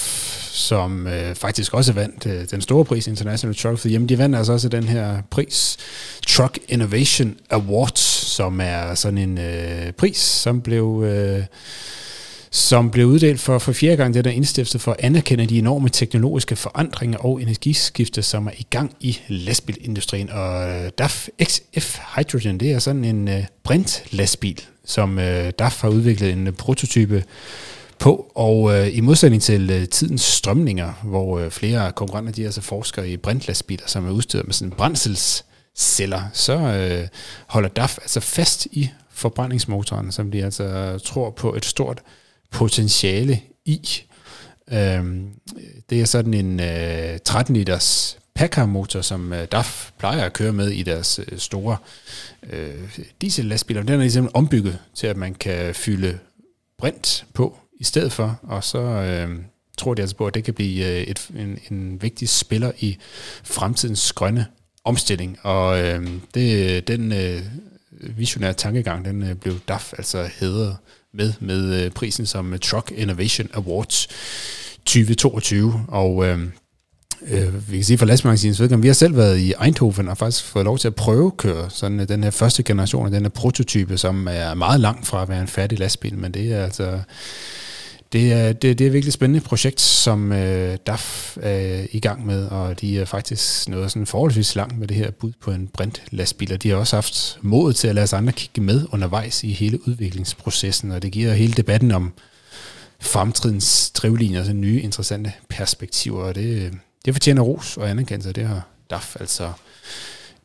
Speaker 3: som øh, faktisk også vandt øh, den store pris, International Truck of the Year. De vandt altså også den her pris, Truck Innovation Awards, som er sådan en øh, pris, som blev... Øh, som blev uddelt for, for fjerde gang. Det der indstiftet for at anerkende de enorme teknologiske forandringer og energiskifte, som er i gang i lastbilindustrien. Og øh, DAF XF Hydrogen, det er sådan en uh, brint-lastbil, som uh, DAF har udviklet en uh, prototype på, og øh, i modsætning til øh, tidens strømninger, hvor øh, flere konkurrenter de er altså forskere i brintlastbiler, som er udstyret med sådan brændselsceller, så øh, holder DAF altså fast i forbrændingsmotoren, som de altså tror på et stort potentiale i. Øhm, det er sådan en øh, 13 liters Packard-motor, som øh, DAF plejer at køre med i deres øh, store øh, diesel-lastbiler. Den er ligesom ombygget til, at man kan fylde brint på i stedet for, og så øh, tror de altså på, at det kan blive øh, et, en, en vigtig spiller i fremtidens grønne omstilling. Og øh, det, den øh, visionære tankegang, den øh, blev DAF altså hedret med med øh, prisen som øh, Truck Innovation Awards 2022. Og øh, øh, vi kan sige fra lastmagasinets vedkommende, vi har selv været i Eindhoven og faktisk fået lov til at prøve køre sådan øh, den her første generation af den her prototype, som er meget langt fra at være en færdig lastbil, men det er altså det er, det, det er et virkelig spændende projekt, som øh, DAF er i gang med, og de er faktisk noget sådan forholdsvis langt med det her bud på en brintlastbil, og de har også haft mod til at lade os andre kigge med undervejs i hele udviklingsprocessen, og det giver hele debatten om fremtidens drivlinjer, sådan nye interessante perspektiver, og det, det fortjener ros og anerkendelse, det har DAF altså,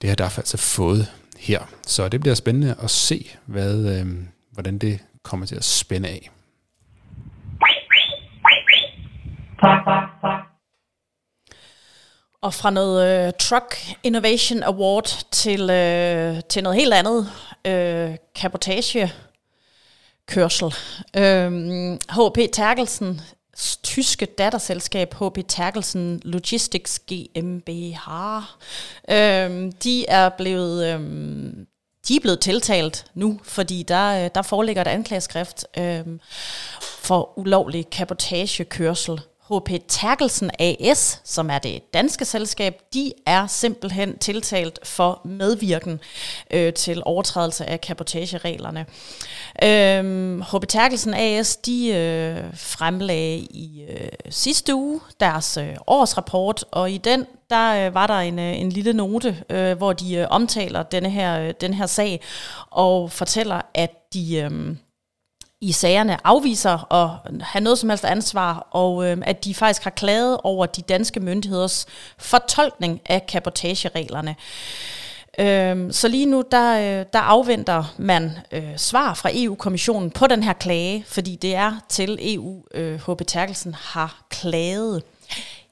Speaker 3: det har DAF altså fået her. Så det bliver spændende at se, hvad, øh, hvordan det kommer til at spænde af.
Speaker 5: Og fra noget uh, Truck Innovation Award til, uh, til noget helt andet, øh, uh, cabotage kørsel. Uh, øhm, HP Terkelsen, tyske datterselskab HP Terkelsen Logistics GmbH, uh, øhm, de er blevet... Uh, de er blevet tiltalt nu, fordi der, der foreligger et anklageskrift øh, for ulovlig kabotagekørsel HP Terkelsen AS, som er det danske selskab, de er simpelthen tiltalt for medvirken øh, til overtrædelse af kapotagereglerne. Øh, HP Terkelsen AS, de øh, fremlagde i øh, sidste uge deres øh, årsrapport, og i den der øh, var der en, øh, en lille note, øh, hvor de øh, omtaler denne her, øh, den her sag, og fortæller, at de... Øh, i sagerne afviser at have noget som helst ansvar, og øh, at de faktisk har klaget over de danske myndigheders fortolkning af kapotagereglerne. Øh, så lige nu, der, øh, der afventer man øh, svar fra EU-kommissionen på den her klage, fordi det er til EU, øh, H.P. Terkelsen har klaget.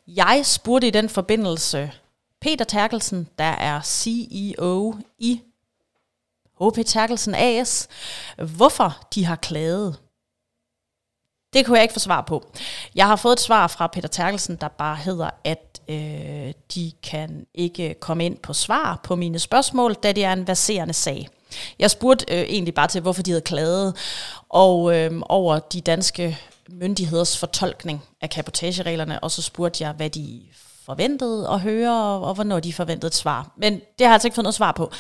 Speaker 5: Jeg spurgte i den forbindelse Peter Terkelsen, der er CEO i H.P. Terkelsen AS, hvorfor de har klaget. Det kunne jeg ikke få svar på. Jeg har fået et svar fra Peter Terkelsen, der bare hedder, at øh, de kan ikke komme ind på svar på mine spørgsmål, da det er en verserende sag. Jeg spurgte øh, egentlig bare til, hvorfor de havde klaget og, øh, over de danske myndigheders fortolkning af kapotagereglerne, og så spurgte jeg, hvad de forventede at høre, og, og hvornår de forventede et svar. Men det har jeg altså ikke fået noget svar på.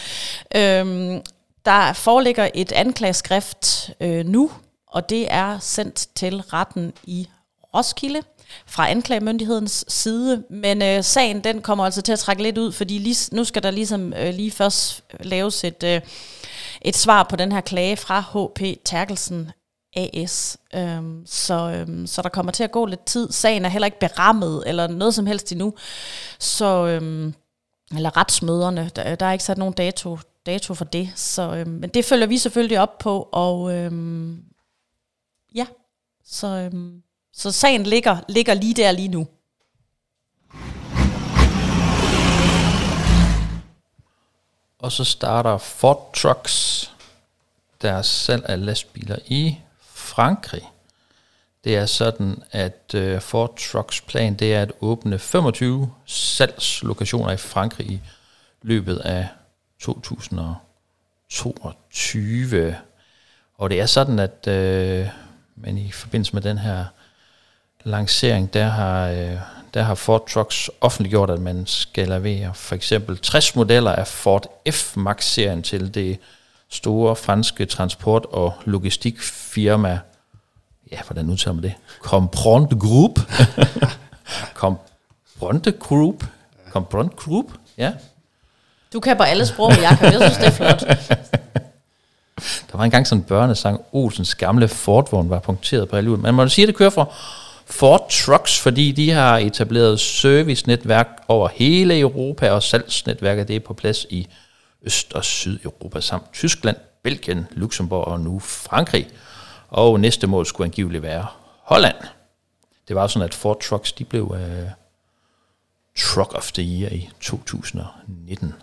Speaker 5: Øhm, der foreligger et anklageskrift øh, nu, og det er sendt til retten i Roskilde fra anklagemyndighedens side, men øh, sagen den kommer altså til at trække lidt ud, fordi lige, nu skal der ligesom øh, lige først øh, laves et, øh, et svar på den her klage fra HP Terkelsen AS. Øhm, så, øhm, så der kommer til at gå lidt tid. Sagen er heller ikke berammet eller noget som helst endnu. Så, øhm, eller retsmøderne, der, der er ikke sat nogen dato, dato for det. Så, øhm, men det følger vi selvfølgelig op på, og øhm, ja, så, øhm, så sagen ligger, ligger lige der lige nu.
Speaker 4: Og så starter Ford Trucks deres salg af lastbiler i Frankrig. Det er sådan, at øh, Ford Trucks plan det er at åbne 25 salgslokationer i Frankrig i løbet af 2022. Og det er sådan, at øh, men i forbindelse med den her lancering, der har, øh, der har Ford Trucks offentliggjort, at man skal levere for eksempel 60 modeller af Ford F-Max-serien til det store franske transport- og logistikfirma, ja, hvordan udtaler man det? Compront Group. Compront Group. Compront Group, ja.
Speaker 5: Du kan på alle sprog, jeg kan. Jeg synes, det er flot.
Speaker 4: Der var engang sådan en børnesang, Olsens gamle Ford-vogn var punkteret på alle ud. Men man må sige, at det kører for Ford Trucks, fordi de har etableret servicenetværk over hele Europa, og salgsnetværket det er på plads i Øst- og Sydeuropa samt Tyskland, Belgien, Luxembourg og nu Frankrig. Og næste mål skulle angiveligt være Holland. Det var sådan, at Ford Trucks de blev uh, Truck of the Year i 2019.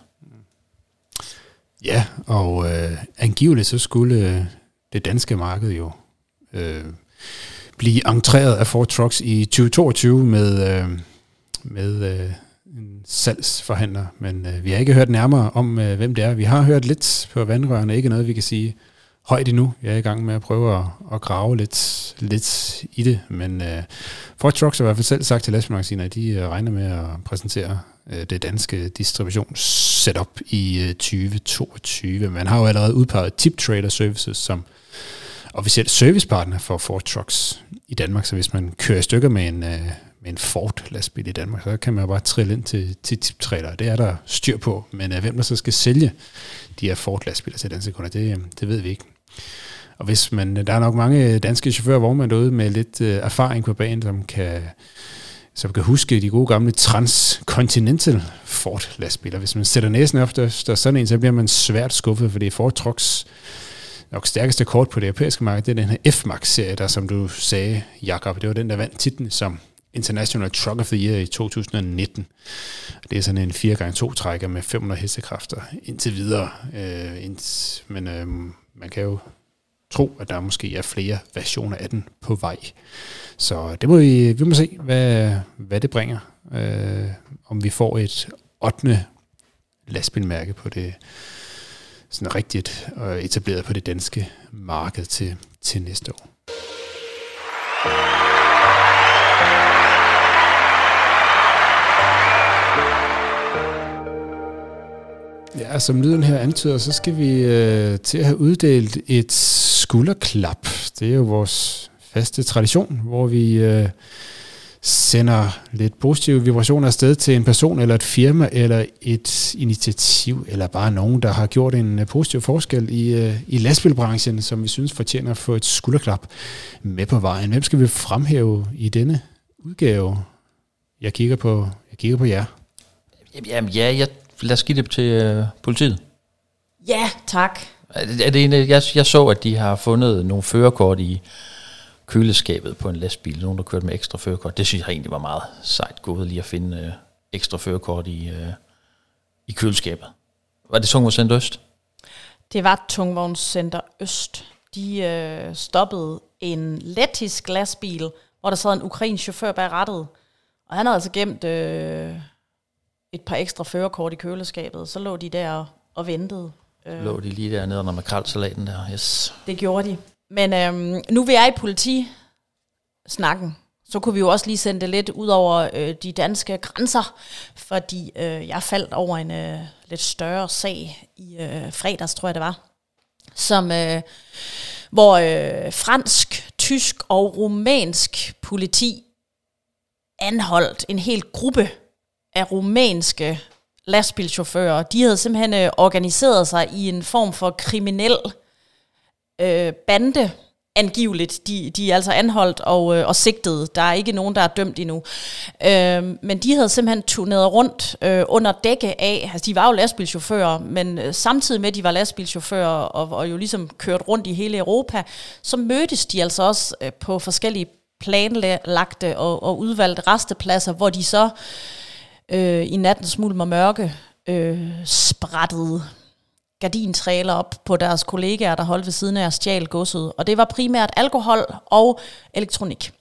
Speaker 3: Ja, og øh, angiveligt så skulle øh, det danske marked jo øh, blive entreret af Ford Trucks i 2022 med, øh, med øh, en salgsforhandler, men øh, vi har ikke hørt nærmere om, øh, hvem det er. Vi har hørt lidt på vandrørene, ikke noget, vi kan sige højt endnu. Jeg er i gang med at prøve at, at grave lidt, lidt i det, men øh, Ford Trucks har i hvert fald selv sagt til lastbilmagasinet, at de øh, regner med at præsentere Øh, det danske distributionssetup i øh, 2022. Man har jo allerede udpeget Tip Trader Services som officiel servicepartner for Ford Trucks i Danmark, så hvis man kører i stykker med en, øh, med en Ford lastbil i Danmark, så kan man jo bare trille ind til, til Tip Trader. Det er der styr på, men øh, hvem der så skal sælge de her Ford lastbiler til danske kunder, det, øh, det ved vi ikke. Og hvis man, der er nok mange danske chauffører og vognmænd derude med lidt øh, erfaring på banen, som kan, som kan huske de gode gamle Transcontinental Ford lastbiler. Hvis man sætter næsen efter sådan en, så bliver man svært skuffet, for det er Ford Trucks nok stærkeste kort på det europæiske marked, det er den her F-Max-serie, der som du sagde, Jakob, det var den, der vandt titlen som International Truck of the Year i 2019. Det er sådan en 4x2 trækker med 500 hestekræfter indtil videre. Øh, ind, men øh, man kan jo tro, at der måske er flere versioner af den på vej. Så det må vi, vi må se, hvad, hvad det bringer. Øh, om vi får et 8. lastbilmærke på det sådan rigtigt og etableret på det danske marked til, til næste år. Ja, som lyden her antyder, så skal vi øh, til at have uddelt et skulderklap. Det er jo vores faste tradition, hvor vi øh, sender lidt positive vibrationer afsted til en person eller et firma eller et initiativ, eller bare nogen, der har gjort en øh, positiv forskel i, øh, i lastbilbranchen, som vi synes fortjener at få et skulderklap med på vejen. Hvem skal vi fremhæve i denne udgave? Jeg kigger på, jeg kigger på jer.
Speaker 4: Jamen ja, jeg lad os give det til øh, politiet.
Speaker 5: Ja, tak.
Speaker 4: Er det, en, jeg, jeg så, at de har fundet nogle førerkort i køleskabet på en lastbil. Nogen, der kørte med ekstra førerkort. Det synes jeg egentlig var meget sejt gået lige at finde øh, ekstra førerkort i, øh, i køleskabet. Var det Tungvognscenter Øst?
Speaker 5: Det var Tungvognscenter Øst. De øh, stoppede en lettisk lastbil, hvor der sad en ukrainsk chauffør bag rattet. Og han havde altså gemt øh, et par ekstra førerkort i køleskabet. Så lå de der og ventede.
Speaker 4: Øh. Lå de lige der nede under makralsalaten der, yes.
Speaker 5: Det gjorde de. Men øhm, nu vi er i politisnakken, så kunne vi jo også lige sende det lidt ud over øh, de danske grænser, fordi øh, jeg faldt over en øh, lidt større sag i øh, fredags, tror jeg det var, som, øh, hvor øh, fransk, tysk og rumænsk politi anholdt en hel gruppe af rumænske lastbilchauffører. De havde simpelthen øh, organiseret sig i en form for kriminel øh, bande, angiveligt. De, de er altså anholdt og, øh, og sigtet. Der er ikke nogen, der er dømt endnu. Øh, men de havde simpelthen turneret rundt øh, under dække af, altså de var jo lastbilchauffører, men øh, samtidig med, at de var lastbilchauffører og, og jo ligesom kørt rundt i hele Europa, så mødtes de altså også øh, på forskellige planlagte og, og udvalgte restepladser, hvor de så øh, i nattens mulm og mørke øh, sprættede gardintræler op på deres kollegaer, der holdt ved siden af at stjal godset. Og det var primært alkohol og elektronik.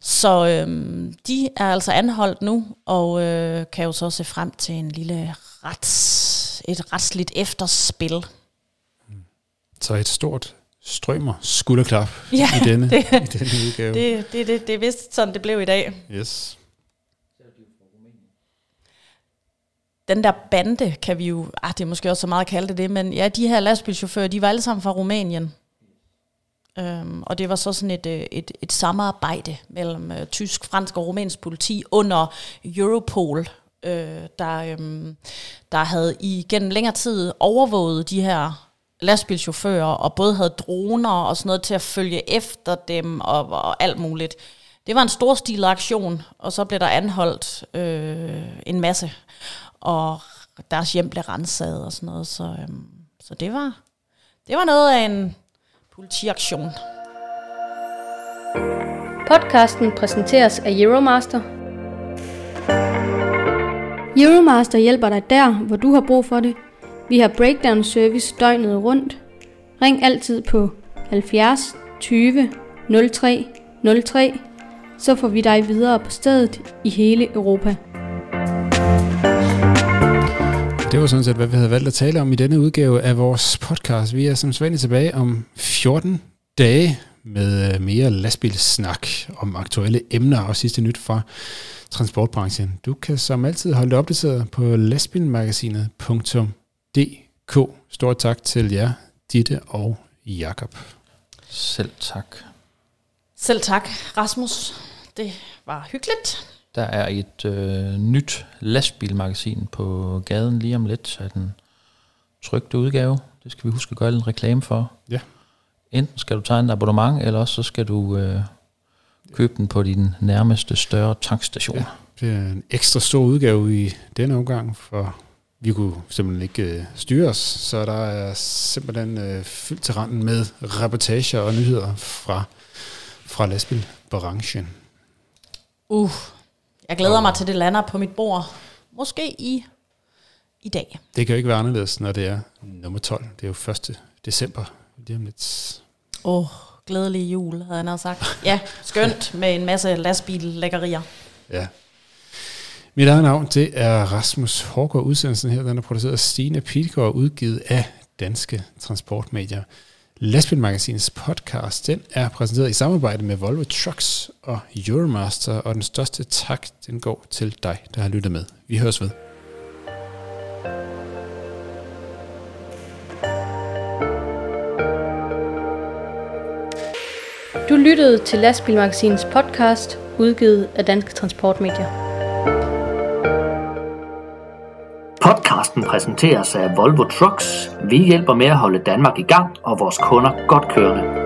Speaker 5: Så øhm, de er altså anholdt nu, og øh, kan jo så se frem til en lille rets, et retsligt efterspil.
Speaker 3: Så et stort strømmer skulderklap
Speaker 5: ja,
Speaker 3: i denne,
Speaker 5: det,
Speaker 3: i denne udgave.
Speaker 5: Det, det, det, det er vist sådan, det blev i dag.
Speaker 3: Yes.
Speaker 5: Den der bande, kan vi jo, ah, det er måske også så meget at kalde det det, men ja, de her lastbilchauffører, de var alle sammen fra Rumænien. Øhm, og det var så sådan et, øh, et, et samarbejde mellem øh, tysk, fransk og rumænsk politi under Europol, øh, der, øh, der havde i gennem længere tid overvåget de her lastbilchauffører, og både havde droner og sådan noget til at følge efter dem og, og alt muligt. Det var en storstilet aktion, og så blev der anholdt øh, en masse og deres hjem blev renset og sådan noget. Så, øhm, så det, var, det var noget af en politiaktion.
Speaker 1: Podcasten præsenteres af Euromaster. Euromaster hjælper dig der, hvor du har brug for det. Vi har breakdown service døgnet rundt. Ring altid på 70 20 03 03, så får vi dig videre på stedet i hele Europa.
Speaker 3: Det var sådan set, hvad vi havde valgt at tale om i denne udgave af vores podcast. Vi er som sædvanligt tilbage om 14 dage med øh, mere lastbilsnak om aktuelle emner og sidste nyt fra transportbranchen. Du kan som altid holde dig opdateret på lastbilmagasinet.dk. Stort tak til jer, Ditte og Jakob.
Speaker 4: Selv tak.
Speaker 5: Selv tak, Rasmus. Det var hyggeligt.
Speaker 4: Der er et øh, nyt lastbilmagasin på gaden lige om lidt af den trygte udgave. Det skal vi huske at gøre en reklame for.
Speaker 3: Ja.
Speaker 4: Enten skal du tegne et abonnement, eller også så skal du øh, købe den på din nærmeste større tankstation. Ja,
Speaker 3: det er en ekstra stor udgave i denne omgang, for vi kunne simpelthen ikke øh, styre os, så der er simpelthen øh, fyldt til randen med reportager og nyheder fra, fra lastbilbranchen.
Speaker 5: Uh, jeg glæder mig til, det lander på mit bord. Måske i, i dag.
Speaker 3: Det kan jo ikke være anderledes, når det er nummer 12. Det er jo 1. december. Det er lidt...
Speaker 5: Åh, oh, glædelig jul, havde han sagt. Ja, skønt med en masse lastbillækkerier.
Speaker 3: Ja. Mit eget navn, det er Rasmus Hårgaard. Udsendelsen her, den er produceret af Stine Pilgaard, udgivet af Danske Transportmedier. Lastbilmagasinets podcast, den er præsenteret i samarbejde med Volvo Trucks og Euromaster, og den største tak, den går til dig, der har lyttet med. Vi høres ved.
Speaker 1: Du lyttede til Lastbilmagasinets podcast, udgivet af Danske Transportmedier.
Speaker 2: Podcasten præsenteres af Volvo Trucks. Vi hjælper med at holde Danmark i gang og vores kunder godt kørende.